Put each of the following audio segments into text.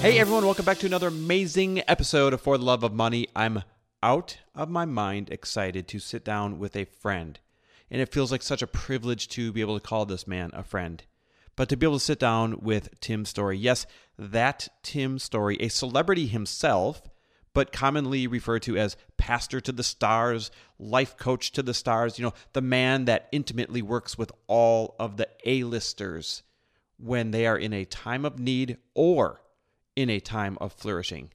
Hey everyone, welcome back to another amazing episode of For the Love of Money. I'm out of my mind excited to sit down with a friend. And it feels like such a privilege to be able to call this man a friend. But to be able to sit down with Tim Storey. Yes, that Tim Storey, a celebrity himself, but commonly referred to as pastor to the stars, life coach to the stars, you know, the man that intimately works with all of the A-listers when they are in a time of need or in a time of flourishing.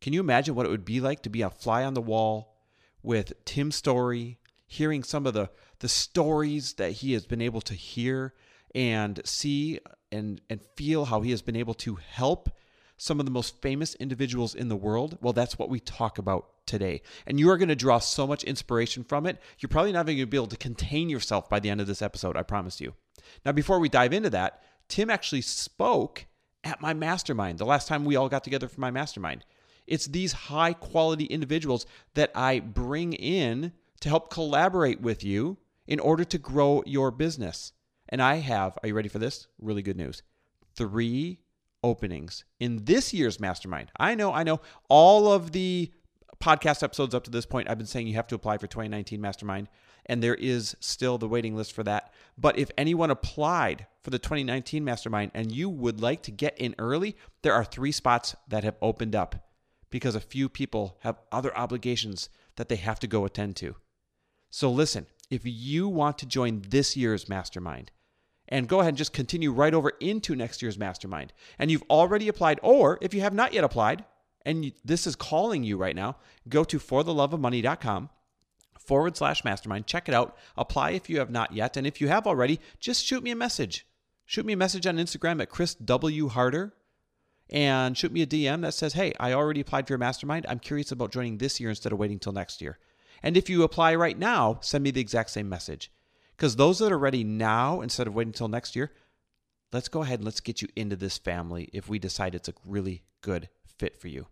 Can you imagine what it would be like to be a fly on the wall with Tim Storey, hearing some of the, the stories that he has been able to hear and see and, and feel how he has been able to help some of the most famous individuals in the world? Well, that's what we talk about today. And you are going to draw so much inspiration from it. You're probably not going to be able to contain yourself by the end of this episode, I promise you. Now, before we dive into that, Tim actually spoke at my mastermind, the last time we all got together for my mastermind. It's these high quality individuals that I bring in to help collaborate with you in order to grow your business. And I have, are you ready for this? Really good news. Three openings in this year's mastermind. I know, I know all of the podcast episodes up to this point, I've been saying you have to apply for 2019 mastermind and there is still the waiting list for that. But if anyone applied for the 2019 Mastermind and you would like to get in early, there are three spots that have opened up because a few people have other obligations that they have to go attend to. So listen, if you want to join this year's Mastermind, and go ahead and just continue right over into next year's mastermind. And you've already applied, or if you have not yet applied, and this is calling you right now, go to fortheloveofmoney.com forward slash mastermind. Check it out. Apply if you have not yet. And if you have already, just shoot me a message. Shoot me a message on Instagram at Chris W. Harder and shoot me a DM that says, Hey, I already applied for your mastermind. I'm curious about joining this year instead of waiting till next year. And if you apply right now, send me the exact same message. Because those that are ready now instead of waiting until next year, let's go ahead and let's get you into this family if we decide it's a really good fit for you.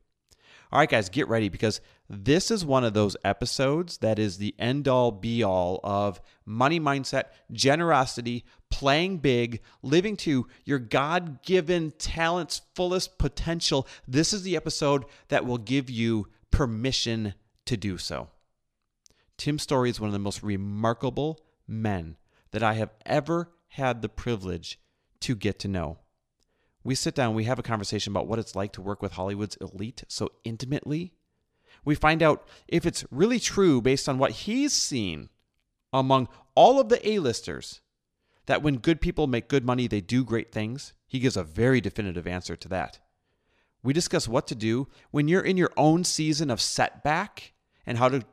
All right, guys, get ready because this is one of those episodes that is the end all be all of money mindset, generosity, playing big, living to your God given talent's fullest potential. This is the episode that will give you permission to do so. Tim Storey is one of the most remarkable men that I have ever had the privilege to get to know. We sit down, we have a conversation about what it's like to work with Hollywood's elite so intimately. We find out if it's really true based on what he's seen among all of the A-listers that when good people make good money, they do great things. He gives a very definitive answer to that. We discuss what to do when you're in your own season of setback and how to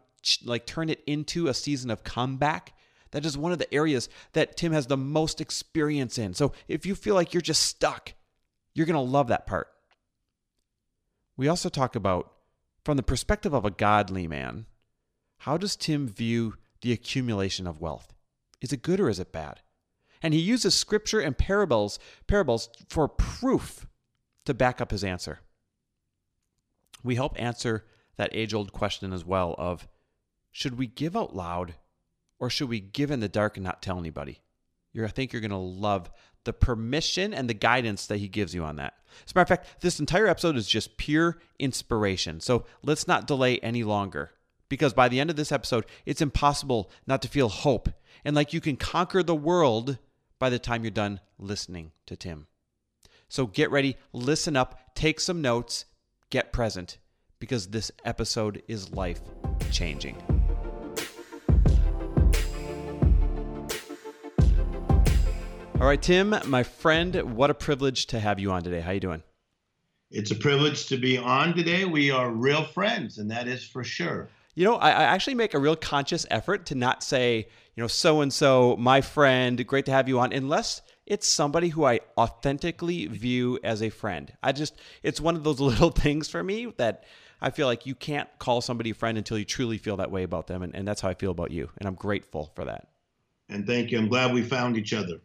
like turn it into a season of comeback. That is one of the areas that Tim has the most experience in. So if you feel like you're just stuck, you're going to love that part. We also talk about, from the perspective of a godly man, how does Tim view the accumulation of wealth? Is it good or is it bad? And he uses scripture and parables, parables for proof to back up his answer. We help answer that age old question as well of should we give out loud or should we give in the dark and not tell anybody? You're, I think you're going to love the permission and the guidance that he gives you on that. As a matter of fact, this entire episode is just pure inspiration. So let's not delay any longer because by the end of this episode, it's impossible not to feel hope and like you can conquer the world by the time you're done listening to Tim. So get ready, listen up, take some notes, get present because this episode is life changing. All right, Tim, my friend, what a privilege to have you on today. How you doing? It's a privilege to be on today. We are real friends, and that is for sure. You know, I, I actually make a real conscious effort to not say, you know, so and so, my friend, great to have you on, unless it's somebody who I authentically view as a friend. I just, it's one of those little things for me that I feel like you can't call somebody a friend until you truly feel that way about them. And, and that's how I feel about you. And I'm grateful for that. And thank you. I'm glad we found each other.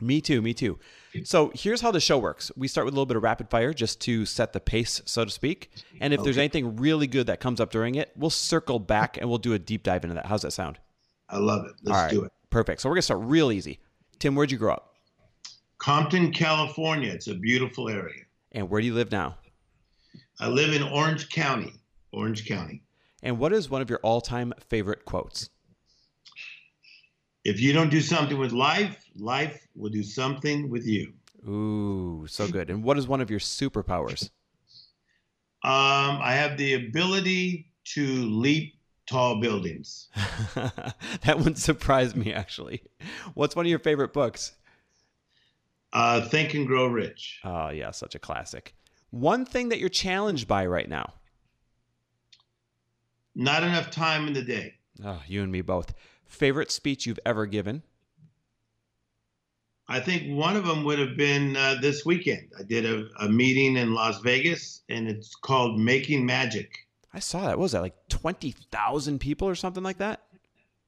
Me too. Me too. So here's how the show works. We start with a little bit of rapid fire just to set the pace, so to speak. And if okay. there's anything really good that comes up during it, we'll circle back and we'll do a deep dive into that. How's that sound? I love it. Let's do it. Perfect. So we're going to start real easy. Tim, where'd you grow up? Compton, California. It's a beautiful area. And where do you live now? I live in Orange County. Orange County. And what is one of your all time favorite quotes? If you don't do something with life, life will do something with you. Ooh, so good. And what is one of your superpowers? Um, I have the ability to leap tall buildings. that one surprised me, actually. What's one of your favorite books? Uh, Think and Grow Rich. Oh, yeah, such a classic. One thing that you're challenged by right now? Not enough time in the day. Oh, you and me both. Favorite speech you've ever given? I think one of them would have been uh, this weekend. I did a, a meeting in Las Vegas, and it's called Making Magic. I saw that. What was that like twenty thousand people or something like that?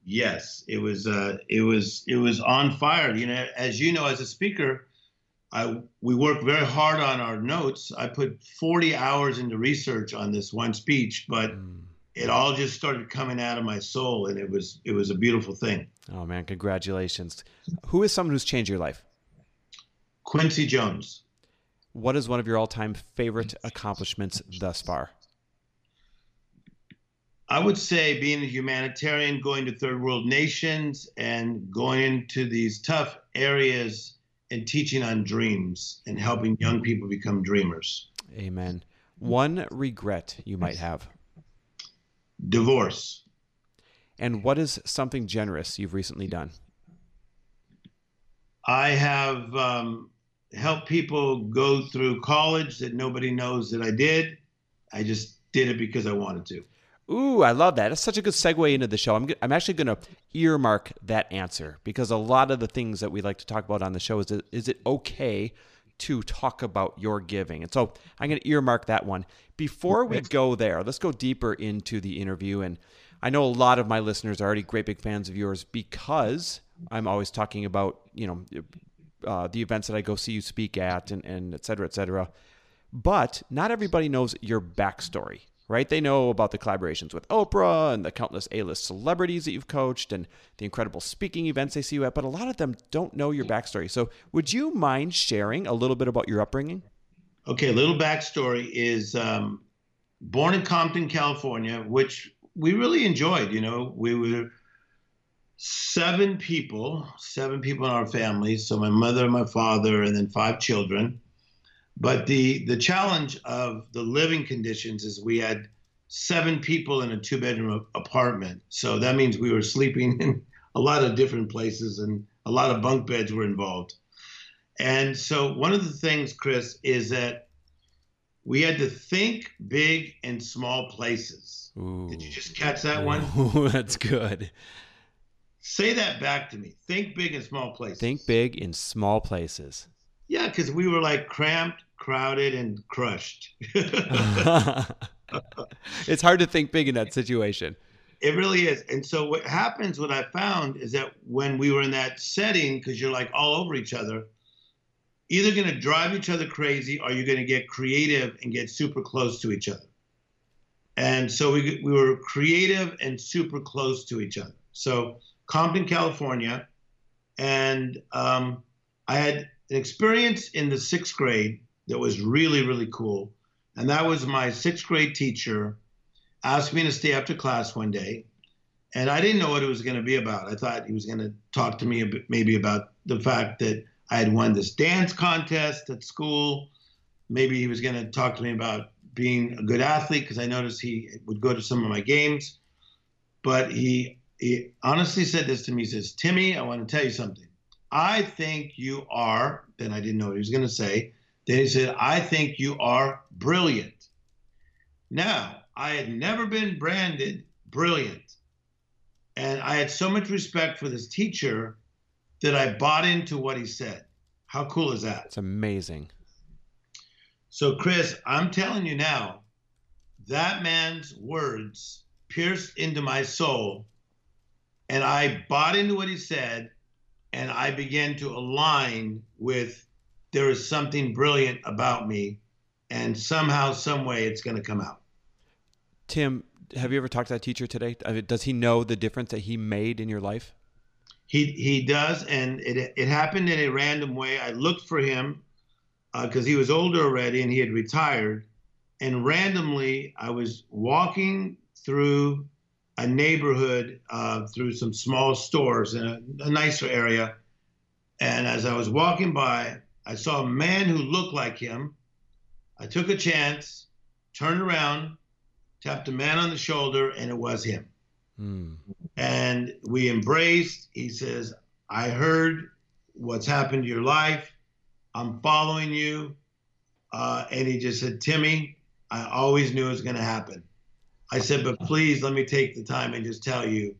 Yes, it was. Uh, it was. It was on fire. You know, as you know, as a speaker, I we work very hard on our notes. I put forty hours into research on this one speech, but mm. It all just started coming out of my soul, and it was it was a beautiful thing. Oh man, congratulations! Who is someone who's changed your life? Quincy Jones. What is one of your all-time favorite accomplishments thus far? I would say being a humanitarian, going to third world nations and going into these tough areas and teaching on dreams and helping young people become dreamers. Amen. One regret you might have? Divorce. And what is something generous you've recently done? I have um, helped people go through college that nobody knows that I did. I just did it because I wanted to. Ooh, I love that. That's such a good segue into the show. I'm, I'm actually going to earmark that answer because a lot of the things that we like to talk about on the show is is it okay to talk about your giving? And so I'm going to earmark that one. Before we go there, let's go deeper into the interview. And I know a lot of my listeners are already great big fans of yours because I'm always talking about, you know, uh, the events that I go see you speak at and, and et cetera, et cetera. But not everybody knows your backstory right? They know about the collaborations with Oprah and the countless A-list celebrities that you've coached and the incredible speaking events they see you at, but a lot of them don't know your backstory. So, would you mind sharing a little bit about your upbringing? Okay, a little backstory is um, born in Compton, California, which we really enjoyed. You know, we were seven people, seven people in our family. So my mother, my father, and then five children. But the the challenge of the living conditions is we had seven people in a two bedroom apartment. So that means we were sleeping in a lot of different places and a lot of bunk beds were involved. And so one of the things, Chris, is that we had to think big in small places. Ooh. Did you just catch that one? Ooh, that's good. Say that back to me. Think big in small places. Think big in small places. Yeah, because we were like cramped, crowded, and crushed. it's hard to think big in that situation. It really is. And so what happens, what I found is that when we were in that setting, because you're like all over each other, either going to drive each other crazy or you're going to get creative and get super close to each other. And so we, we were creative and super close to each other. So Compton, California, and um, I had an experience in the sixth grade that was really, really cool. And that was my sixth grade teacher asked me to stay after class one day. And I didn't know what it was going to be about. I thought he was going to talk to me maybe about the fact that I had won this dance contest at school. Maybe he was going to talk to me about being a good athlete because I noticed he would go to some of my games. But he, he honestly said this to me. He says, Timmy, I want to tell you something. I think you are, then I didn't know what he was going to say. Then he said, I think you are brilliant. Now, I had never been branded brilliant. And I had so much respect for this teacher that I bought into what he said. How cool is that? It's amazing. So, Chris, I'm telling you now, that man's words pierced into my soul, and I bought into what he said, and I began to align with there is something brilliant about me, and somehow, some way, it's going to come out. Tim, have you ever talked to that teacher today? I mean, does he know the difference that he made in your life? He he does, and it it happened in a random way. I looked for him because uh, he was older already and he had retired, and randomly I was walking through a neighborhood uh, through some small stores in a, a nicer area, and as I was walking by, I saw a man who looked like him. I took a chance, turned around, tapped a man on the shoulder, and it was him. Mm. And we embraced. He says, I heard what's happened to your life. I'm following you. Uh, and he just said, Timmy, I always knew it was going to happen. I said, but please let me take the time and just tell you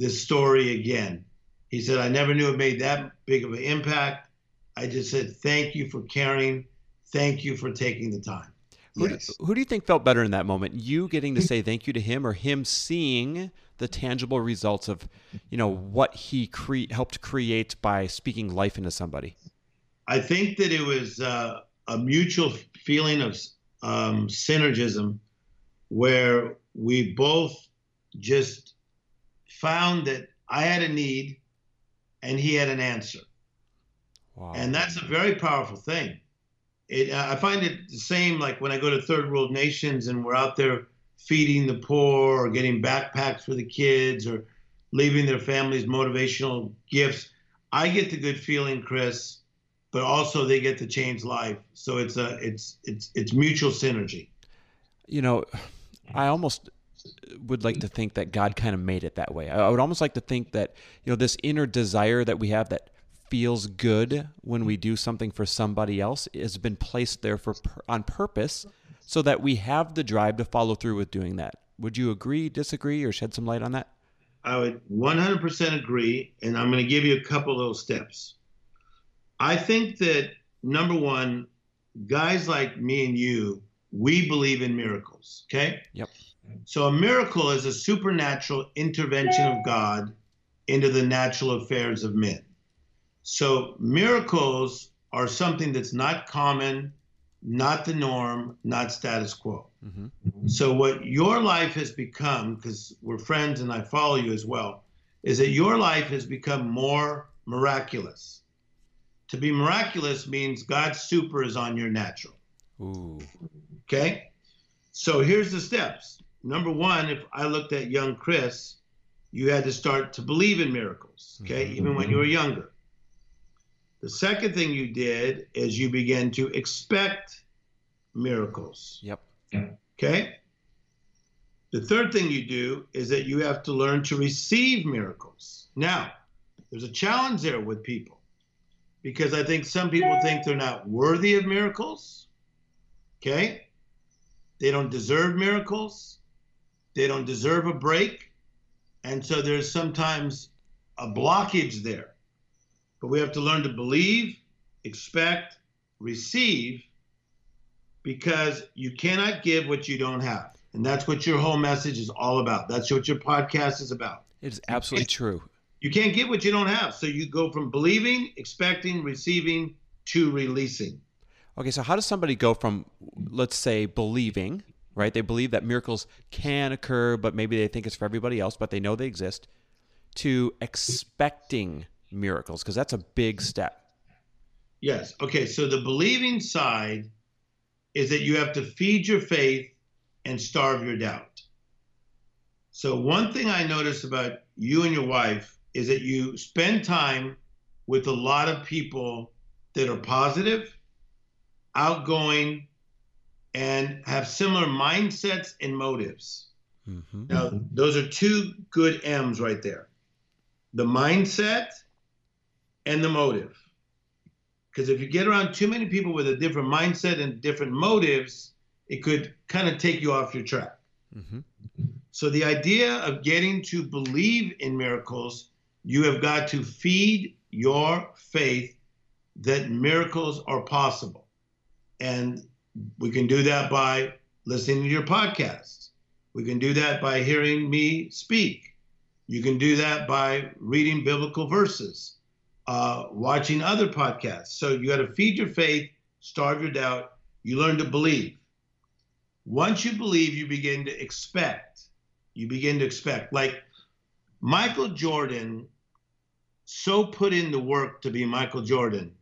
this story again. He said, I never knew it made that big of an impact. I just said, thank you for caring. Thank you for taking the time. Who, yes. do, who do you think felt better in that moment? You getting to say thank you to him, or him seeing the tangible results of, you know, what he cre- helped create by speaking life into somebody? I think that it was uh, a mutual feeling of um, synergism, where we both just found that I had a need, and he had an answer. Wow. And that's a very powerful thing it, I find it the same like when I go to third world nations and we're out there feeding the poor or getting backpacks for the kids or leaving their families motivational gifts. I get the good feeling, Chris, but also they get to change life. So it's a it's it's it's mutual synergy. You know, I almost would like to think that God kind of made it that way. I would almost like to think that you know this inner desire that we have that feels good when we do something for somebody else has been placed there for on purpose so that we have the drive to follow through with doing that. Would you agree, disagree, or shed some light on that? I would 100% agree, and I'm going to give you a couple little steps. I think that number one, guys like me and you, we believe in miracles. Okay. Yep. So a miracle is a supernatural intervention of God into the natural affairs of men. So miracles are something that's not common, not the norm, not status quo. Mm-hmm. So what your life has become, because we're friends and I follow you as well, is that your life has become more miraculous. To be miraculous means God's super is on your natural. Ooh. Okay? So here's the steps. Number one, if I looked at young Chris, you had to start to believe in miracles, okay, mm-hmm. even when you were younger. The second thing you did is you began to expect miracles. Yep. Okay. The third thing you do is that you have to learn to receive miracles. Now, there's a challenge there with people because I think some people think they're not worthy of miracles. Okay. They don't deserve miracles. They don't deserve a break. And so there's sometimes a blockage there. But we have to learn to believe, expect, receive, because you cannot give what you don't have. And that's what your whole message is all about. That's what your podcast is about. It's absolutely true. You can't get what you don't have. So you go from believing, expecting, receiving to releasing. Okay, so how does somebody go from, let's say, believing, right? They believe that miracles can occur, but maybe they think it's for everybody else, but they know they exist, to expecting miracles? Because that's a big step. Yes. Okay. So the believing side is that you have to feed your faith and starve your doubt. So, one thing I notice about you and your wife is that you spend time with a lot of people that are positive, outgoing, and have similar mindsets and motives. Mm-hmm. Now, those are two good M's right there the mindset and the motive. Because if you get around too many people with a different mindset and different motives, it could kind of take you off your track. Mm-hmm. So, the idea of getting to believe in miracles, you have got to feed your faith that miracles are possible. And we can do that by listening to your podcast. We can do that by hearing me speak. You can do that by reading biblical verses, uh, watching other podcasts. So you got to feed your faith, starve your doubt. You learn to believe. Once you believe, you begin to expect. You begin to expect. Like Michael Jordan so put in the work to be Michael Jordan,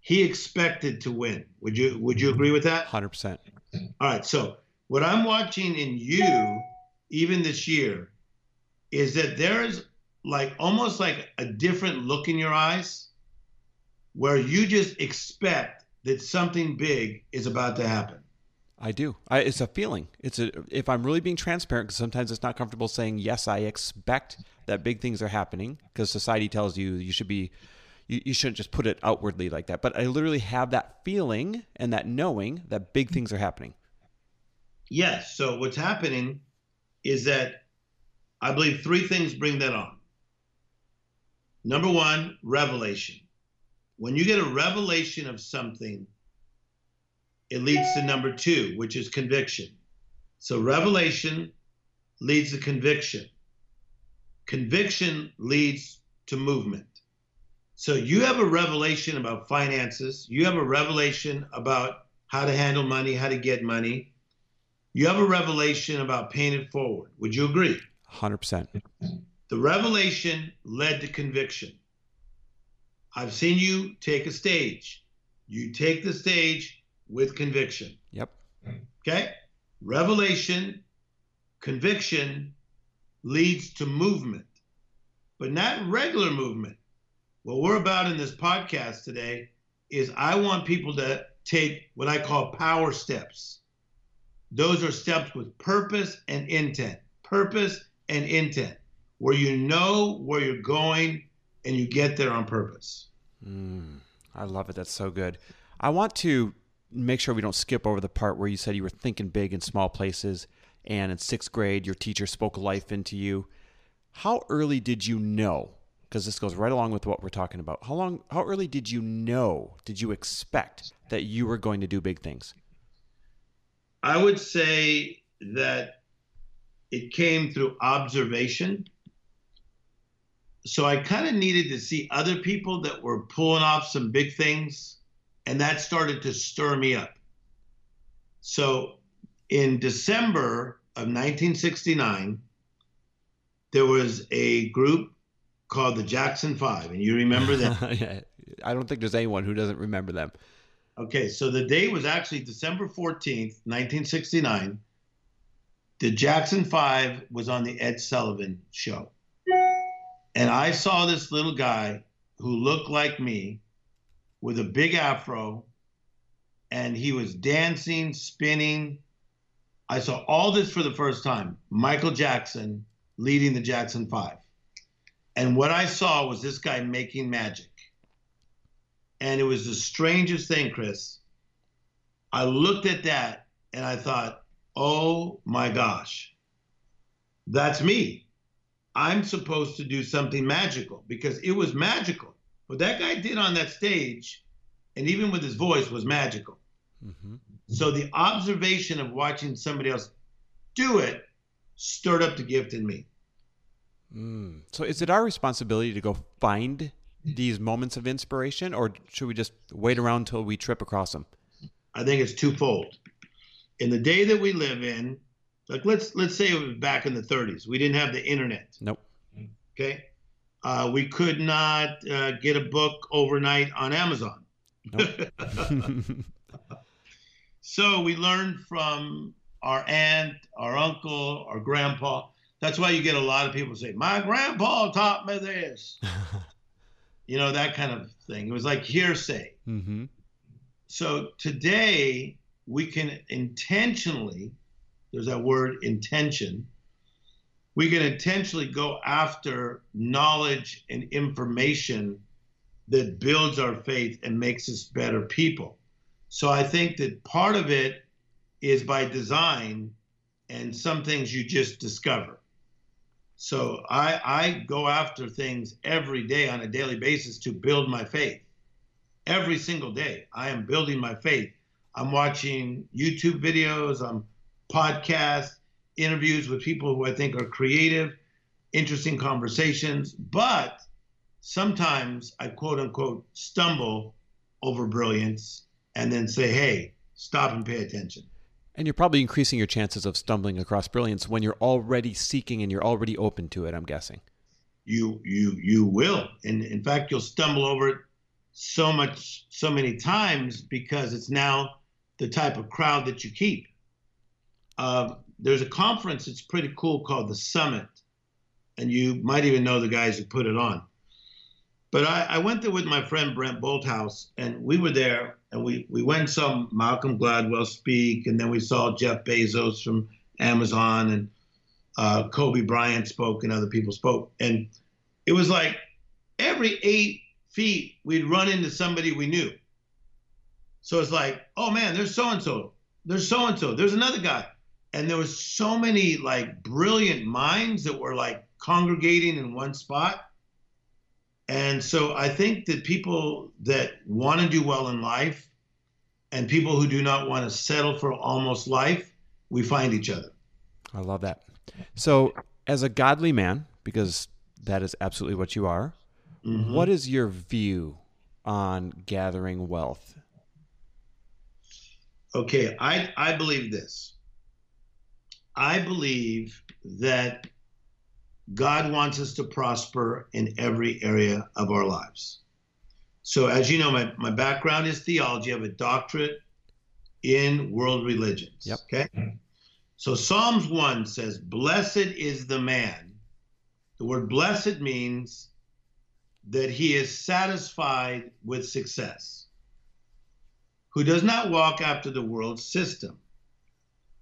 he expected to win. Would you would you agree with that? 100%. All right. So what I'm watching in you, even this year, is that there is like almost like a different look in your eyes where you just expect that something big is about to happen. I do. I, it's a feeling. It's a. If I'm really being transparent, because sometimes it's not comfortable saying yes. I expect that big things are happening because society tells you you should be. You, you shouldn't just put it outwardly like that. But I literally have that feeling and that knowing that big things are happening. Yes. So what's happening is that I believe three things bring that on. Number one, revelation. When you get a revelation of something, it leads to number two, which is conviction. So revelation leads to conviction. Conviction leads to movement. So you have a revelation about finances, you have a revelation about how to handle money, how to get money. You have a revelation about paying it forward. Would you agree? 100%. The revelation led to conviction. I've seen you take a stage. You take the stage with conviction. Yep. Okay? Revelation, conviction leads to movement, but not regular movement. What we're about in this podcast today is I want people to take what I call power steps. Those are steps with purpose and intent. Purpose and intent, where you know where you're going and you get there on purpose. Mm, I love it. That's so good. I want to make sure we don't skip over the part where you said you were thinking big in small places and in sixth grade your teacher spoke life into you. How early did you know? Because this goes right along with what we're talking about. How long how early did you know? Did you expect that you were going to do big things? I would say that it came through observation. So I kind of needed to see other people that were pulling off some big things, and that started to stir me up. So in December of 1969, there was a group called the Jackson Five, and you remember that? yeah, I don't think there's anyone who doesn't remember them. Okay, so the date was actually December 14th, 1969 the Jackson Five was on the Ed Sullivan show. And I saw this little guy who looked like me with a big afro, and he was dancing, spinning. I saw all this for the first time. Michael Jackson leading the Jackson Five. And what I saw was this guy making magic. And it was the strangest thing, Chris. I looked at that and I thought, oh my gosh, that's me. I'm supposed to do something magical because it was magical. What that guy did on that stage, and even with his voice, was magical. Mm-hmm. So the observation of watching somebody else do it stirred up the gift in me. Mm. So is it our responsibility to go find these moments of inspiration, or should we just wait around until we trip across them? I think it's twofold in the day that we live in, like let's let's say it was back in the 30s, we didn't have the internet. Nope. Okay. Uh, we could not uh, get a book overnight on Amazon. Nope. so we learned from our aunt, our uncle, our grandpa. That's why you get a lot of people say, "My grandpa taught me this." you know that kind of thing. It was like hearsay. Mm-hmm. So today we can intentionally, there's that word intention, we can intentionally go after knowledge and information that builds our faith and makes us better people. So I think that part of it is by design and some things you just discover. So I, I go after things every day on a daily basis to build my faith. every single day. I am building my faith. I'm watching YouTube videos, I'm podcasts, interviews with people who I think are creative, interesting conversations, but sometimes I quote unquote stumble over brilliance and then say, hey, stop and pay attention. And you're probably increasing your chances of stumbling across brilliance when you're already seeking and you're already open to it, I'm guessing. You you you will. And in fact you'll stumble over it so much so many times because it's now the type of crowd that you keep. Uh, there's a conference that's pretty cool called the Summit, and you might even know the guys who put it on. But I, I went there with my friend Brent Bolthouse, and we were there, and we, we went and saw Malcolm Gladwell speak, and then we saw Jeff Bezos from Amazon, and uh, Kobe Bryant spoke, and other people spoke. And it was like every eight feet, we'd run into somebody we knew. So it's like, oh man, there's so and so, there's so and so, there's another guy, and there was so many like brilliant minds that were like congregating in one spot. And so I think that people that want to do well in life and people who do not want to settle for almost life, we find each other. I love that. So, as a godly man, because that is absolutely what you are, mm-hmm. what is your view on gathering wealth? Okay, I, I believe this. I believe that God wants us to prosper in every area of our lives. So, as you know, my, my background is theology. I have a doctorate in world religions. Yep. Okay. So, Psalms 1 says, Blessed is the man. The word blessed means that he is satisfied with success, who does not walk after the world's system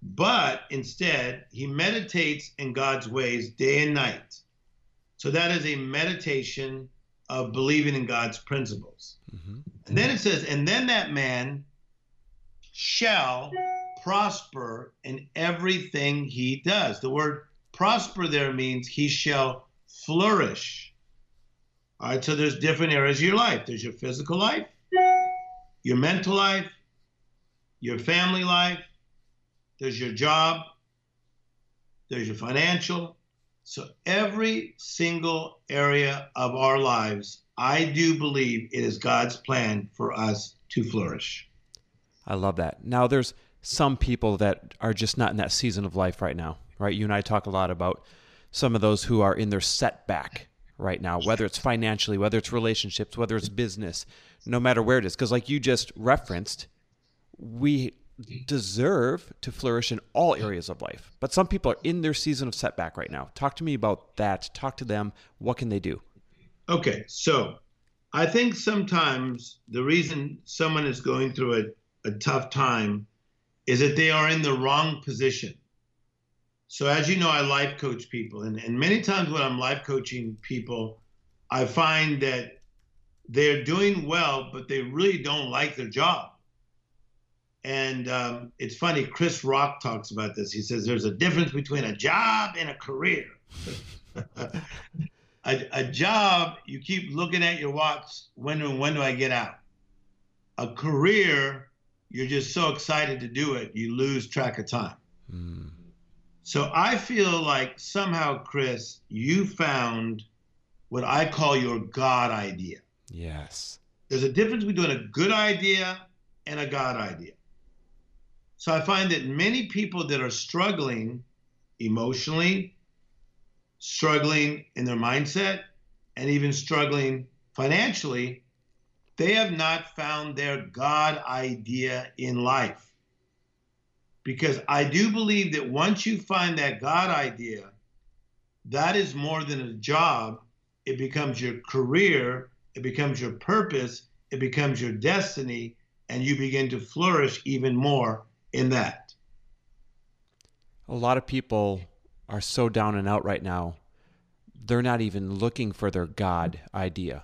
but instead he meditates in God's ways day and night. So that is a meditation of believing in God's principles. Mm-hmm. And then it says, and then that man shall prosper in everything he does. The word prosper there means he shall flourish. All right, so there's different areas of your life. There's your physical life, your mental life, your family life, there's your job, there's your financial. So every single area of our lives, I do believe it is God's plan for us to flourish. I love that. Now, there's some people that are just not in that season of life right now, right? You and I talk a lot about some of those who are in their setback right now, whether it's financially, whether it's relationships, whether it's business, no matter where it is. Because, like you just referenced, we Mm-hmm. deserve to flourish in all areas of life. But some people are in their season of setback right now. Talk to me about that. Talk to them. What can they do? Okay, so I think sometimes the reason someone is going through a, a tough time is that they are in the wrong position. So, as you know, I life coach people, and, and many times when I'm life coaching people, I find that they're doing well, but they really don't like their job and um, it's funny, Chris Rock talks about this. He says there's a difference between a job and a career. a, a, job, you keep looking at your watch. When when do I get out? A career, you're just so excited to do it, you lose track of time. Mm. So I feel like somehow, Chris, you found what I call your God idea. Yes. There's a difference between a good idea and a God idea. So I find that many people that are struggling emotionally, struggling in their mindset, and even struggling financially, they have not found their God idea in life. Because I do believe that once you find that God idea, that is more than a job. It becomes your career, it becomes your purpose, it becomes your destiny, and you begin to flourish even more in that. A lot of people are so down and out right now. They're not even looking for their God idea,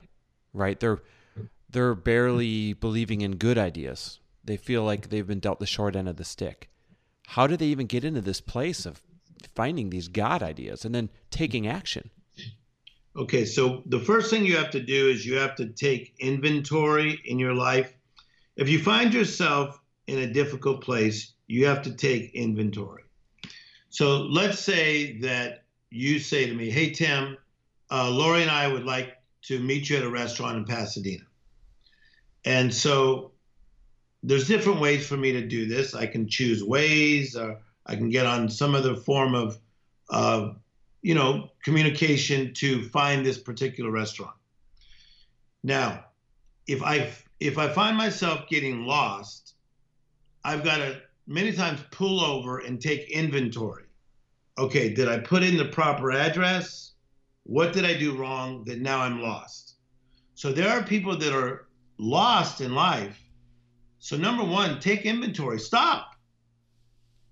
right? They're they're barely believing in good ideas. They feel like they've been dealt the short end of the stick. How do they even get into this place of finding these God ideas and then taking action? Okay, so the first thing you have to do is you have to take inventory in your life. If you find yourself in a difficult place, you have to take inventory. So let's say that you say to me, Hey, Tim, uh, Lori and I would like to meet you at a restaurant in Pasadena. And so there's different Waze for me to do this. I can choose ways, or I can get on some other form of, uh, you know, communication to find this particular restaurant. Now, if I if I find myself getting lost, I've got to many times pull over and take inventory. Okay, did I put in the proper address? What did I do wrong that now I'm lost? So there are people that are lost in life. So, number one, take inventory. Stop.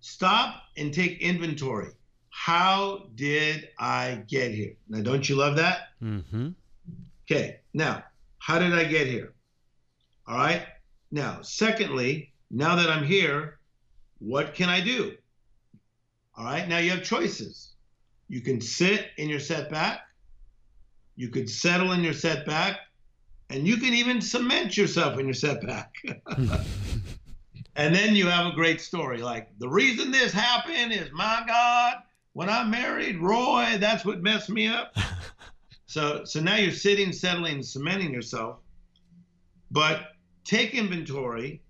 Stop and take inventory. How did I get here? Now, don't you love that? Mm-hmm. Okay. Now, how did I get here? All right. Now, secondly, now that I'm here, what can I do? All right. Now you have choices. You can sit in your setback. You could settle in your setback. And you can even cement yourself in your setback. and then you have a great story like, the reason this happened is my God, when I married Roy, that's what messed me up. so, so now you're sitting, settling, cementing yourself. But take inventory,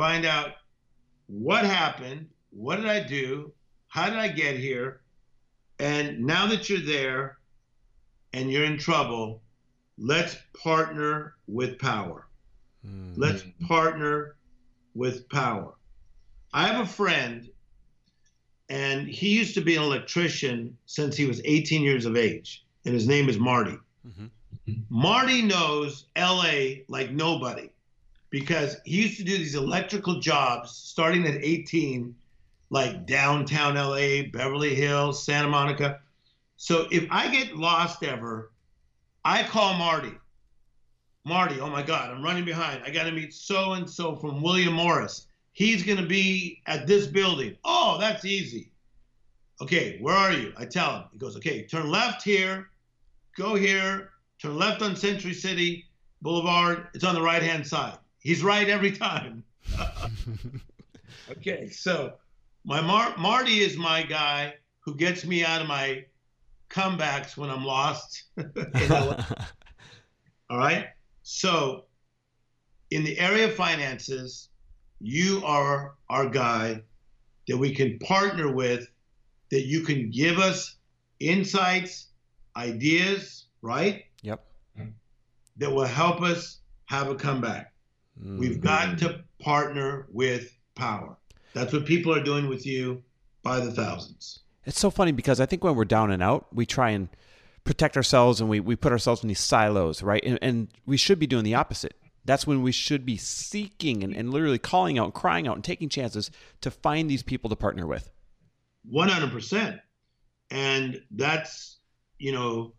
find out what happened, what did I do, how did I get here, and now that you're there and you're in trouble, let's partner with power. Mm. Let's partner with power. I have a friend, and he used to be an electrician since he was 18 years of age, and his name is Marty. Mm-hmm. Marty knows LA like nobody because he used to do these electrical jobs starting at 18, like downtown LA, Beverly Hills, Santa Monica. So if I get lost ever, I call Marty. Marty, oh my God, I'm running behind. I got to meet so and so from William Morris. He's going to be at this building. Oh, that's easy. Okay, where are you? I tell him. He goes, okay, turn left here, go here, turn left on Century City Boulevard. It's on the right hand side. He's right every time. okay, so my Mar- Marty is my guy who gets me out of my comebacks when I'm lost. All right. So, in the area of finances, you are our guy that we can partner with, that you can give us insights, ideas, right? Yep. That will help us have a comeback. Mm-hmm. We've got to partner with power. That's what people are doing with you by the thousands. It's so funny because I think when we're down and out, we try and protect ourselves and we, we put ourselves in these silos, right? And, and we should be doing the opposite. That's when we should be seeking and, and literally calling out and crying out and taking chances to find these people to partner with. 100%. And that's, you know,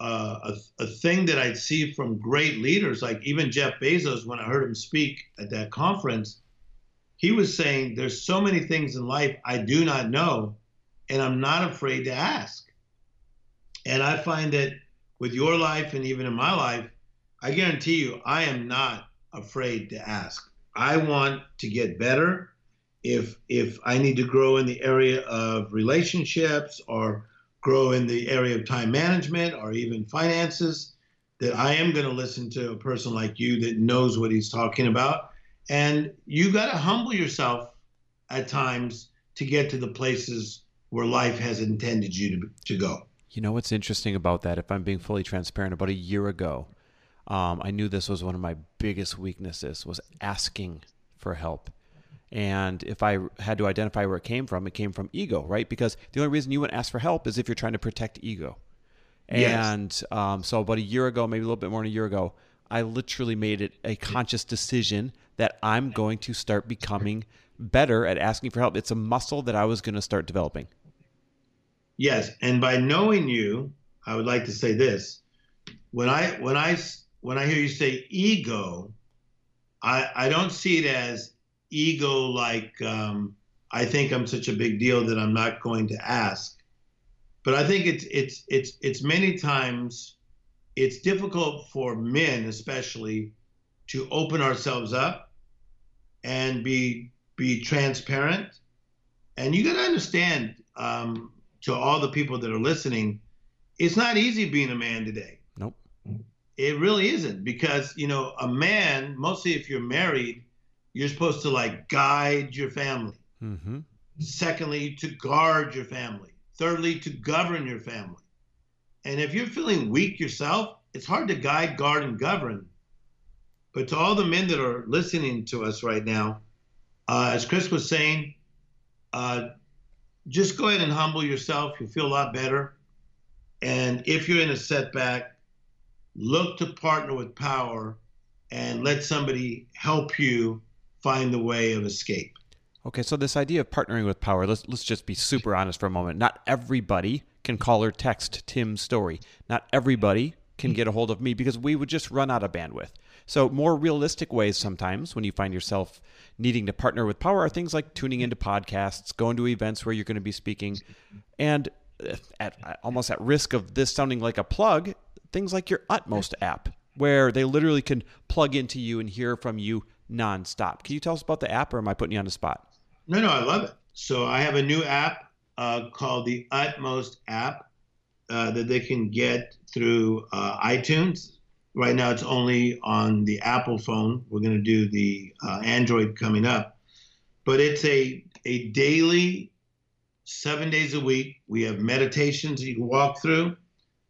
uh, a, a thing that I see from great leaders, like even Jeff Bezos, when I heard him speak at that conference, he was saying, There's so many things in life I do not know, and I'm not afraid to ask. And I find that with your life and even in my life, I guarantee you, I am not afraid to ask. I want to get better. If if I need to grow in the area of relationships or grow in the area of time management or even finances, that I am going to listen to a person like you that knows what he's talking about. And you got to humble yourself at times to get to the places where life has intended you to, to go. You know what's interesting about that? If I'm being fully transparent, about a year ago, um, I knew this was one of my biggest weaknesses was asking for help. And if I had to identify where it came from, it came from ego, right? Because the only reason you wouldn't ask for help is if you're trying to protect ego. And um, so about a year ago, maybe a little bit more than a year ago, I literally made it a conscious decision that I'm going to start becoming better at asking for help. It's a muscle that I was going to start developing. Yes, and by knowing you, I would like to say this: when I when I when I hear you say ego, I I don't see it as ego like um, I think I'm such a big deal that I'm not going to ask. but I think it's it's it's it's many times it's difficult for men especially to open ourselves up and be be transparent. And you got to understand um, to all the people that are listening, it's not easy being a man today. Nope. It really isn't because you know a man, mostly if you're married, you're supposed to like guide your family. Mm-hmm. Secondly, to guard your family. Thirdly, to govern your family. And if you're feeling weak yourself, it's hard to guide, guard, and govern. But to all the men that are listening to us right now, uh, as Chris was saying, uh, just go ahead and humble yourself. You'll feel a lot better. And if you're in a setback, look to partner with power and let somebody help you find the way of escape. Okay, so this idea of partnering with power, let's let's just be super honest for a moment. Not everybody can call or text Tim Storey. Not everybody can get a hold of me because we would just run out of bandwidth. So, more realistic ways sometimes when you find yourself needing to partner with power are things like tuning into podcasts, going to events where you're going to be speaking, and at almost at risk of this sounding like a plug, things like your Utmost app, where they literally can plug into you and hear from you nonstop. Can you tell us about the app, or am I putting you on the spot? No, no, I love it. So I have a new app uh, called the Utmost app uh, that they can get through uh, iTunes. Right now, it's only on the Apple phone. We're going to do the uh, Android coming up, but it's a a daily, seven days a week. We have meditations you can walk through,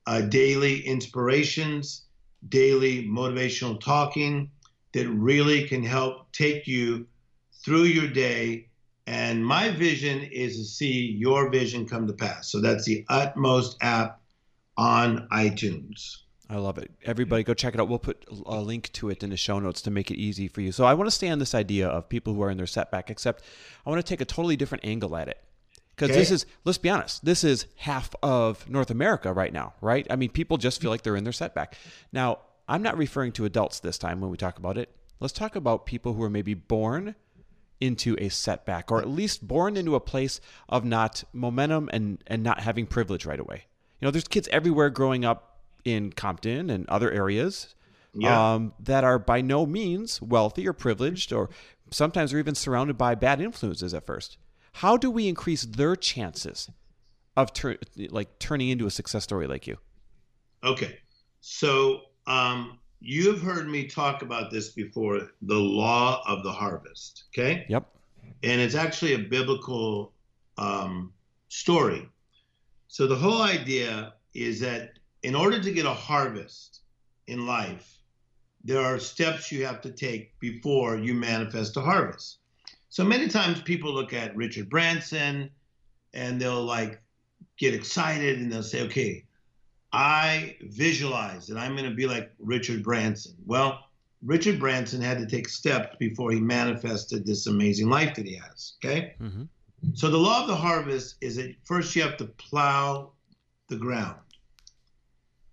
uh, daily inspirations, daily motivational talking that really can help take you through your day and my vision is to see your vision come to pass. So that's the Utmost app on iTunes. I love it. Everybody go check it out. We'll put a link to it in the show notes to make it easy for you. So I want to stay on this idea of people who are in their setback, except I want to take a totally different angle at it. Because okay. this is, let's be honest, this is half of North America right now, right? I mean, people just feel like they're in their setback. Now, I'm not referring to adults this time when we talk about it. Let's talk about people who are maybe born into a setback or at least born into a place of not momentum and, and not having privilege right away. You know, there's kids everywhere growing up in Compton and other areas yeah. um, that are by no means wealthy or privileged or sometimes are even surrounded by bad influences at first. How do we increase their chances of tur- like turning into a success story like you? Okay. So um, you've heard me talk about this before the law of the harvest okay? Yep. And it's actually a biblical um, story. So the whole idea is that in order to get a harvest in life there are steps you have to take before you manifest a harvest. So many times people look at richard branson and they'll like get excited and they'll say okay I visualized that I'm going to be like Richard Branson. Well, Richard Branson had to take steps before he manifested this amazing life that he has. Okay. Mm-hmm. So the law of the harvest is that first you have to plow the ground.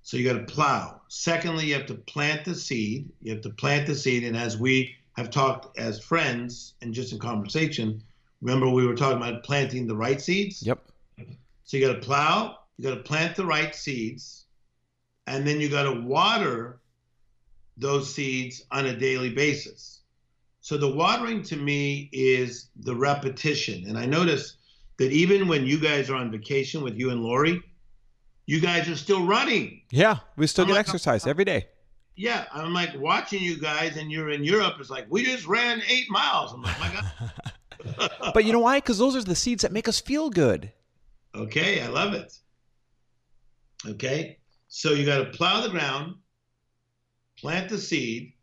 So you got to plow. Secondly, you have to plant the seed. You have to plant the seed. And as we have talked as friends and just in conversation, remember we were talking about planting the right seeds? Yep. So you got to plow, you got to plant the right seeds, and then you got to water those seeds on a daily basis. So the watering to me is the repetition. And I notice that even when you guys are on vacation with you and Lori, you guys are still running. Yeah, we still I'm get like, exercise every day. Yeah, I'm like watching you guys, and you're in Europe. It's like we just ran eight miles. I'm like, my God. but you know why? Because those are the seeds that make us feel good. Okay, I love it. Okay? So you got to plow the ground, plant the seed,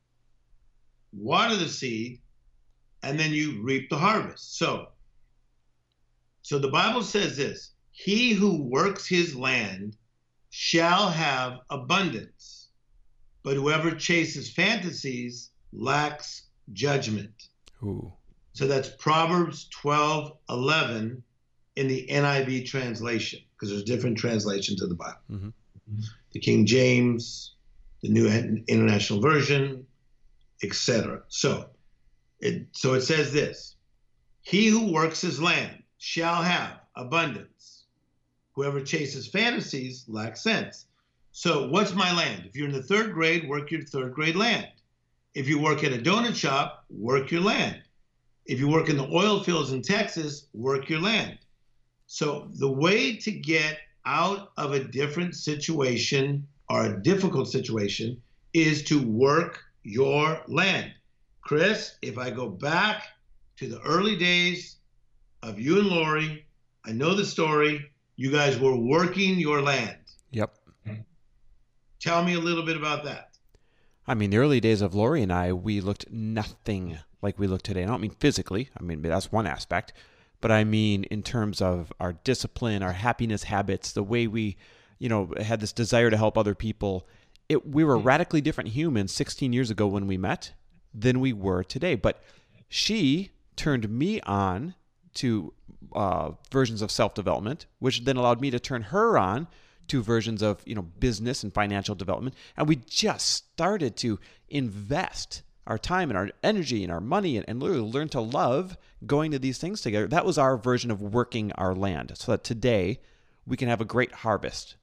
water the seed, and then you reap the harvest. So, so the Bible says this He who works his land shall have abundance, but whoever chases fantasies lacks judgment. Ooh. So that's Proverbs 12 11 in the NIV translation because there's different translations of the Bible. Mm-hmm. The King James, the New International Version, etc. So, it, so it says this: He who works his land shall have abundance, Whoever chases fantasies lacks sense. So, what's my land? If you're in the third grade, work your third grade land. If you work at a donut shop, work your land. If you work in the oil fields in Texas, work your land. So, the way to get out of a different situation or a difficult situation is to work your land. Chris, if I go back to the early days of you and Lori, I know the story. You guys were working your land. Yep. Tell me a little bit about that. I mean, the early days of Lori and I, we looked nothing like we look today. I don't mean physically. I mean, that's one aspect. But I mean, in terms of our discipline, our happiness habits, the way we, you know, had this desire to help other people. It, we were radically different humans 16 years ago when we met than we were today. But she turned me on to uh, versions of self development, which then allowed me to turn her on to versions of you know business and financial development, and we just started to invest our time and our energy and our money and, and literally learn to love going to these things together. That was our version of working our land, so that today we can have a great harvest.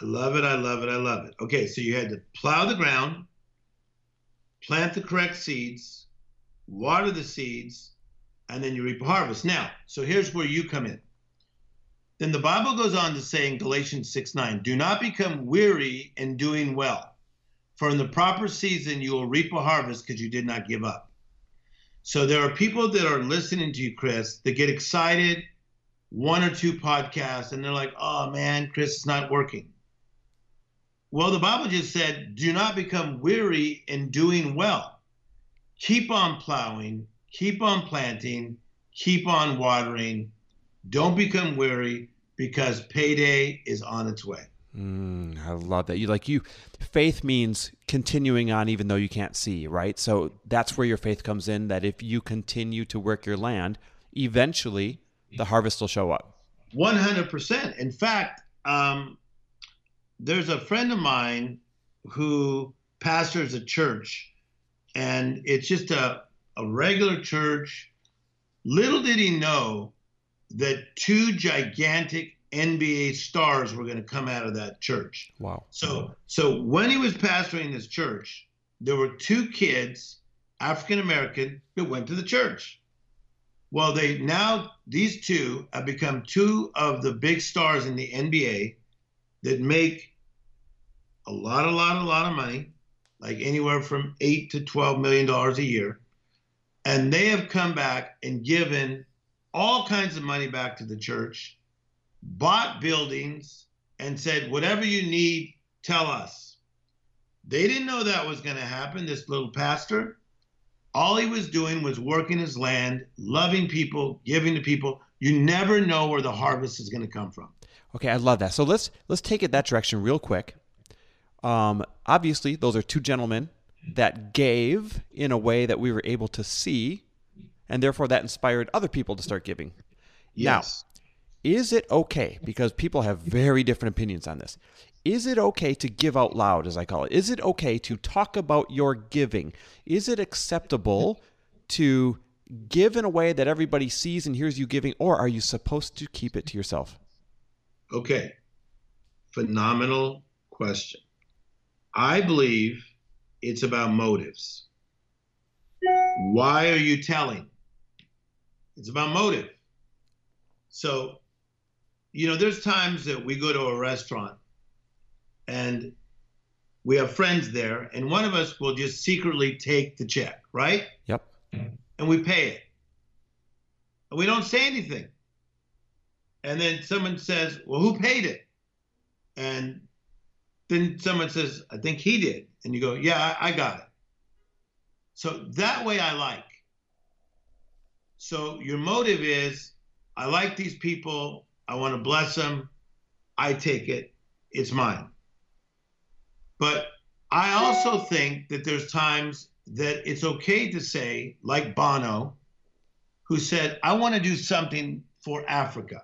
I love it. I love it. I love it. Okay, so you had to plow the ground, plant the correct seeds, water the seeds, and then you reap a harvest. Now, so here's where you come in. Then the Bible goes on to say in Galatians 6 9, do not become weary in doing well, for in the proper season you will reap a harvest because you did not give up. So there are people that are listening to you, Chris, that get excited, one or two podcasts, and they're like, oh man, Chris, it's not working. Well, the Bible just said, do not become weary in doing well. Keep on plowing, keep on planting, keep on watering. Don't become weary because payday is on its way. Mm, I love that. You like you faith means continuing on even though you can't see, right? So that's where your faith comes in that if you continue to work your land, eventually the harvest will show up. 100%. In fact, um, there's a friend of mine who pastors a church, and it's just a, a regular church. Little did he know that two gigantic NBA stars were going to come out of that church. Wow. So so when he was pastoring this church, there were two kids, African American, that went to the church. Well, they now these two have become two of the big stars in the NBA that make a lot, a lot, a lot of money, like anywhere from eight to twelve million dollars a year. And they have come back and given all kinds of money back to the church, bought buildings, and said, whatever you need, tell us. They didn't know that was going to happen, this little pastor. All he was doing was working his land, loving people, giving to people. You never know where the harvest is going to come from. Okay, I love that. So let's let's take it that direction real quick. Um, obviously, those are two gentlemen that gave in a way that we were able to see, and therefore that inspired other people to start giving. Yes. Now, is it okay? Because people have very different opinions on this. Is it okay to give out loud, as I call it? Is it okay to talk about your giving? Is it acceptable to give in a way that everybody sees and hears you giving, or are you supposed to keep it to yourself? Okay. Phenomenal question. I believe it's about motives. Why are you telling? It's about motive. So, you know, there's times that we go to a restaurant and we have friends there, and one of us will just secretly take the check, right? Yep. And we pay it. And we don't say anything. And then someone says, Well, who paid it? And then someone says, I think he did. And you go, Yeah, I, I got it. So that way I like. So your motive is, I like these people. I want to bless them. I take it. It's mine. But I also think that there's times that it's okay to say, like Bono, who said, I want to do something for Africa.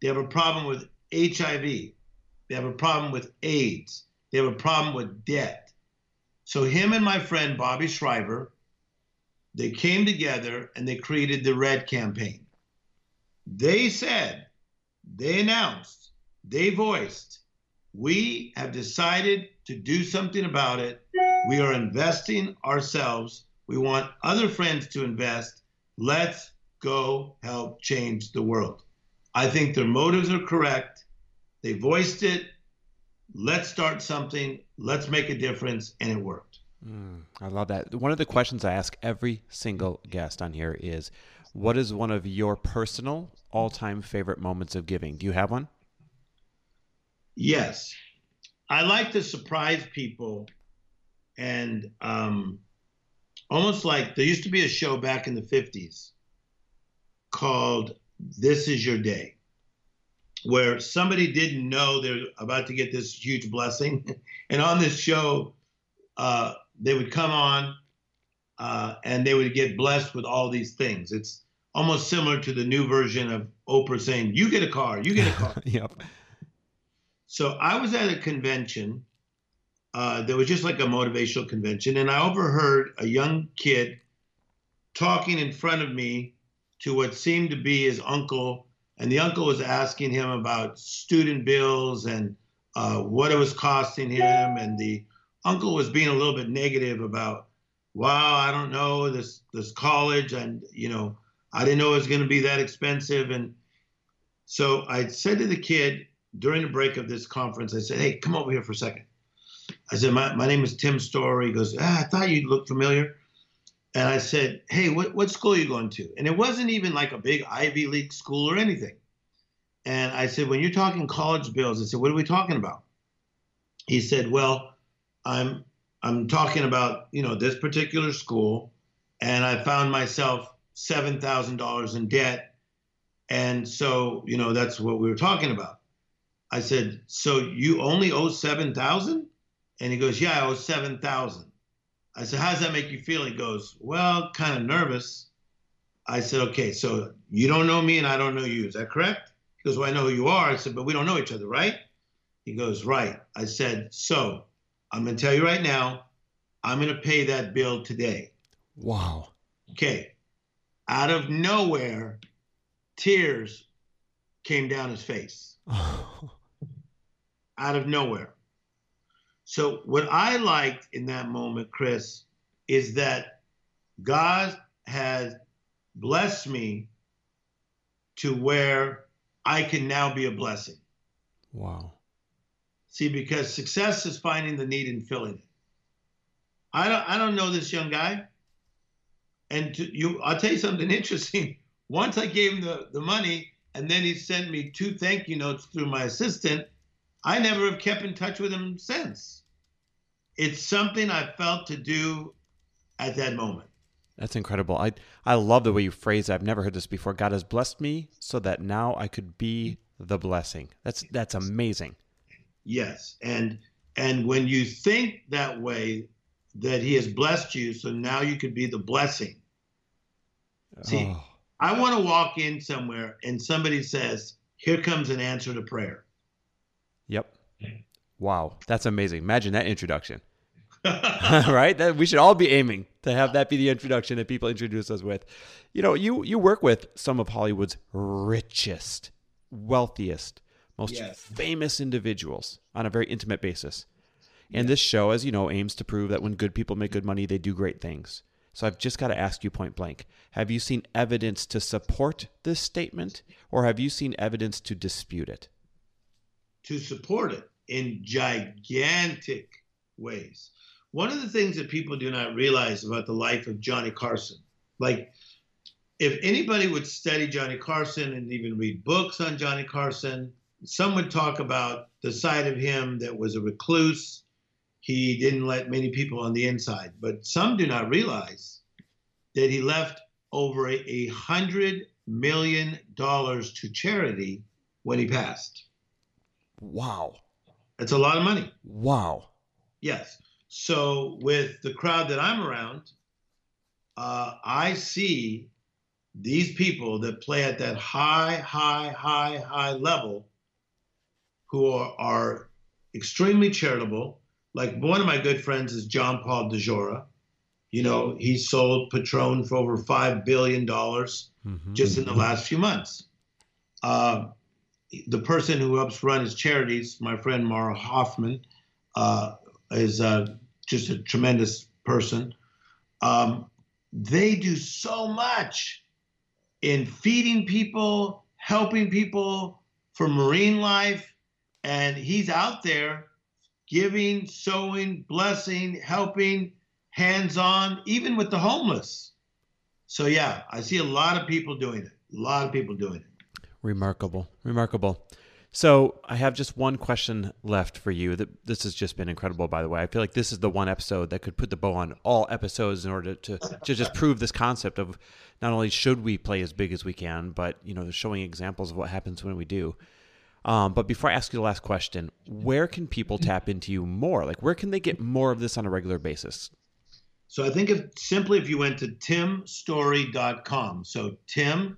They have a problem with HIV. They have a problem with AIDS. They have a problem with debt. So him and my friend Bobby Shriver, they came together and they created the Red Campaign. They said they announced, they voiced, we have decided to do something about it. We are investing ourselves. We want other friends to invest. Let's go help change the world. I think their motives are correct. They voiced it. Let's start something. Let's make a difference. And it worked. Mm, I love that. One of the questions I ask every single guest on here is what is one of your personal all time favorite moments of giving? Do you have one? Yes. I like to surprise people and um, almost like there used to be a show back in the 50s called This Is Your Day, where somebody didn't know they're about to get this huge blessing. and on this show, uh, they would come on uh, and they would get blessed with all these things. It's almost similar to the new version of Oprah saying, You get a car, you get a car. yep. So I was at a convention uh, that was just like a motivational convention, and I overheard a young kid talking in front of me to what seemed to be his uncle, and the uncle was asking him about student bills and uh, what it was costing him, and the uncle was being a little bit negative about, wow, I don't know this this college, and you know, I didn't know it was going to be that expensive, and so I said to the kid during the break of this conference, I said, hey, come over here for a second. I said, my, my name is Tim Storey. He goes, ah, I thought you looked familiar. And I said, hey, what, what school are you going to? And it wasn't even like a big Ivy League school or anything. And I said, when you're talking college bills, I said, what are we talking about? He said, well, I'm I'm talking about, you know, this particular school, and I found myself seven thousand dollars in debt. And so, you know, that's what we were talking about. I said, so you only owe seven thousand? And he goes, yeah, I owe seven thousand. I said, how does that make you feel? He goes, well, kind of nervous. I said, okay, so you don't know me and I don't know you. Is that correct? He goes, well, I know who you are. I said, but we don't know each other, right? He goes, right. I said, so I'm going to tell you right now, I'm going to pay that bill today. Wow. Okay. Out of nowhere, tears came down his face. Out of nowhere. So, what I liked in that moment, Chris, is that God has blessed me to where I can now be a blessing. Wow. See, because success is finding the need and filling it. I don't, I don't know this young guy. And to, you, I'll tell you something interesting. Once I gave him the, the money, and then he sent me two thank you notes through my assistant. I never have kept in touch with him since. It's something I felt to do at that moment. That's incredible. I I love the way you phrase it. I've never heard this before. God has blessed me so that now I could be the blessing. That's that's amazing. Yes. And and when you think that way, that he has blessed you, so now you could be the blessing. See, oh. I want to walk in somewhere and somebody says, Here comes an answer to prayer. Yep. Wow. That's amazing. Imagine that introduction. right? That we should all be aiming to have that be the introduction that people introduce us with. You know, you you work with some of Hollywood's richest, wealthiest, most yes. famous individuals on a very intimate basis. And this show, as you know, aims to prove that when good people make good money, they do great things. So I've just got to ask you point blank have you seen evidence to support this statement, or have you seen evidence to dispute it? To support it in gigantic ways. One of the things that people do not realize about the life of Johnny Carson, like if anybody would study Johnny Carson and even read books on Johnny Carson, some would talk about the side of him that was a recluse. He didn't let many people on the inside, but some do not realize that he left over a hundred million dollars to charity when he passed. Wow. That's a lot of money. Wow. Yes. So with the crowd that I'm around, uh, I see these people that play at that high, high, high, high level who are, are extremely charitable. Like one of my good friends is John Paul DeJoria. You know, he sold Patron for over $5 billion mm-hmm. just in the last few months. Uh, the person who helps run his charities, my friend Mara Hoffman, uh, is uh, just a tremendous person. Um, they do so much in feeding people, helping people for marine life, and he's out there giving, sowing, blessing, helping, hands on, even with the homeless. So, yeah, I see a lot of people doing it. A lot of people doing it. Remarkable. Remarkable. So I have just one question left for you. This has just been incredible, by the way. I feel like this is the one episode that could put the bow on all episodes in order to, to just prove this concept of not only should we play as big as we can, but you know, showing examples of what happens when we do. Um, but before I ask you the last question, where can people tap into you more? Like, where can they get more of this on a regular basis? So I think if simply if you went to timstorey.com, so Tim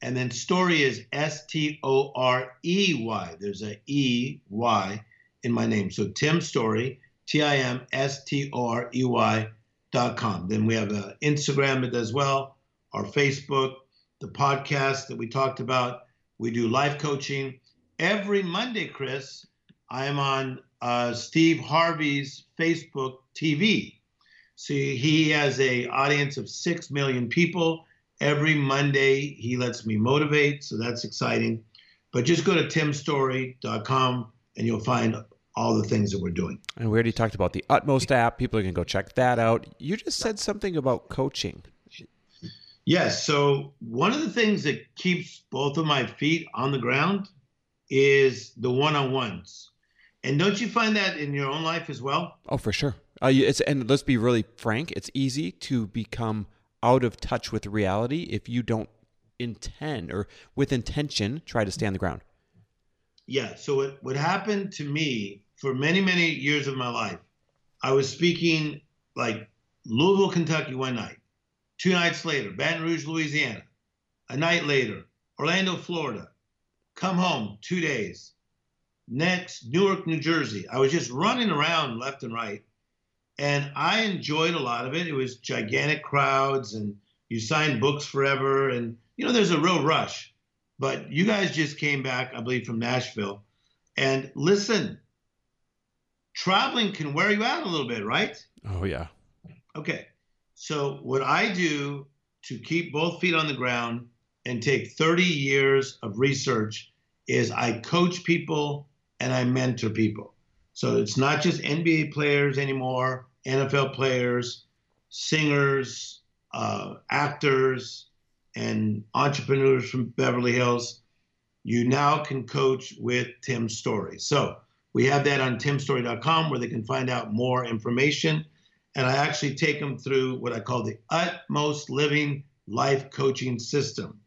and then story is S T O R E Y. There's a E Y in my name. So Tim Storey, T I M S T O R E Y dot com. Then we have an Instagram as well, our Facebook, the podcast that we talked about. We do life coaching every Monday. Chris, I am on uh, Steve Harvey's Facebook TV. See, he has a audience of six million people Every Monday, he lets me motivate, so that's exciting. But just go to timstorey.com and you'll find all the things that we're doing. And we already talked about the Utmost app. People can go check that out. You just said something about coaching. Yes. So, one of the things that keeps both of my feet on the ground is the one on ones. And don't you find that in your own life as well? Oh, for sure. Uh, it's and let's be really frank. It's easy to become out of touch with reality if you don't intend or with intention try to stay on the ground. Yeah. So what, what happened to me for many, many years of my life, I was speaking like Louisville, Kentucky one night, two nights later, Baton Rouge, Louisiana, a night later, Orlando, Florida, come home two days. Next, Newark, New Jersey. I was just running around left and right and I enjoyed a lot of it. It was gigantic crowds, and you signed books forever, and you know there's a real rush. But you guys just came back, I believe, from Nashville, and listen, traveling can wear you out a little bit, right? Oh yeah. Okay, so what I do to keep both feet on the ground and take 30 years of research is I coach people and I mentor people. So it's not just NBA players anymore, NFL players, singers, uh, actors, and entrepreneurs from Beverly Hills. You now can coach with Tim Storey. So we have that on timstorey.com where they can find out more information. And I actually take them through what I call the utmost living life coaching system,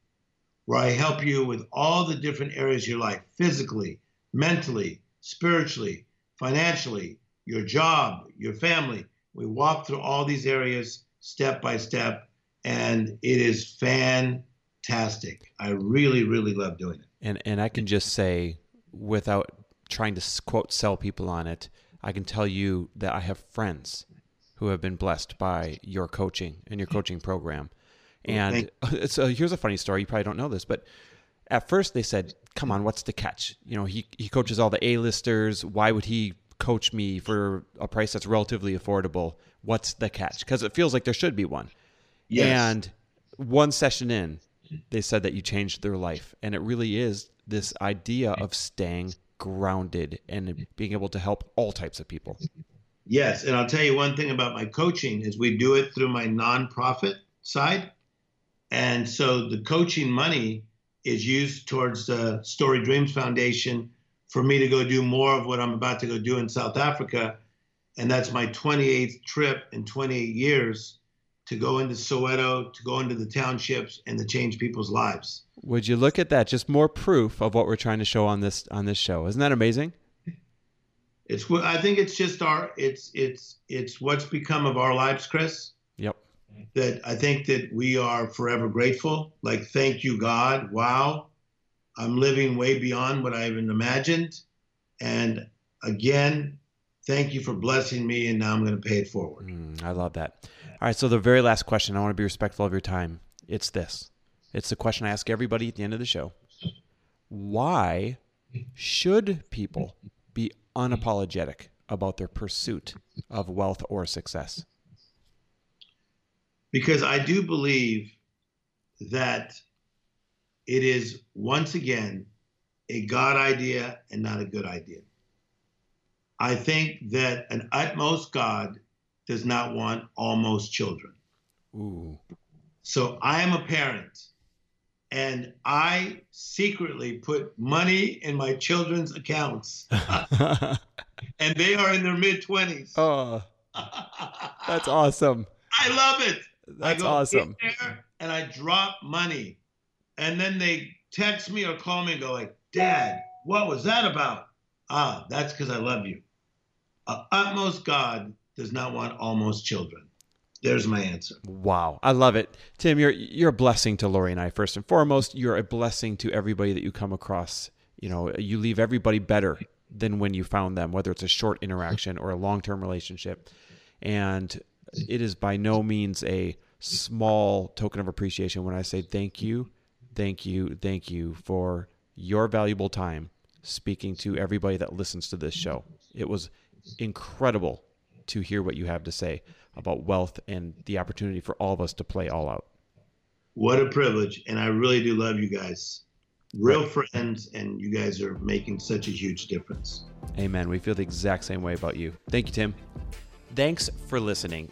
where I help you with all the different areas of your life physically, mentally, spiritually, financially, your job, your family. We walk through all these areas step by step, and it is fantastic. I really, really love doing it. And and I can just say, without trying to quote sell people on it, I can tell you that I have friends who have been blessed by your coaching and your coaching program. And so here's a funny story. You probably don't know this, but at first they said, "Come on, what's the catch? You know, he he coaches all the A-listers. Why would he coach me for a price that's relatively affordable? What's the catch?" Because it feels like there should be one. Yes. And one session in, they said that you changed their life, and it really is this idea of staying grounded and being able to help all types of people. Yes, and I'll tell you one thing about my coaching is we do it through my nonprofit side. And so the coaching money is used towards the Storey Dreams Foundation for me to go do more of what I'm about to go do in South Africa. And that's my 28th trip in 28 years to go into Soweto, to go into the townships, and to change people's lives. Would you look at that? Just more proof of what we're trying to show on this on this show. Isn't that amazing? It's. I think it's just our. It's it's it's what's become of our lives, Chris that I think that we are forever grateful. Like, thank you, God. Wow, I'm living way beyond what I even imagined. And again, thank you for blessing me, and now I'm going to pay it forward. Mm, I love that. All right, so the very last question, I want to be respectful of your time. It's this it's the question I ask everybody at the end of the show Why should people be unapologetic about their pursuit of wealth or success? Because I do believe that it is once again a God idea and not a good idea. I think that an utmost God does not want almost children. Ooh. So I am a parent and I secretly put money in my children's accounts. and they are in their mid 20s. Oh, that's awesome. I love it. That's awesome. and I drop money. And then they text me or call me and go like, Dad, what was that about? Ah, that's because I love you. Uh, utmost God does not want almost children. There's my answer. Wow, I love it, Tim. You're you're a blessing to Lori and I. First and foremost, you're a blessing to everybody that you come across. You know, you leave everybody better than when you found them, whether it's a short interaction or a long term relationship. And it is by no means a small token of appreciation when I say thank you, thank you, thank you for your valuable time speaking to everybody that listens to this show. It was incredible to hear what you have to say about wealth and the opportunity for all of us to play all out. What a privilege. And I really do love you guys. Real friends, and you guys are making such a huge difference. Amen. We feel the exact same way about you. Thank you, Tim. Thanks for listening.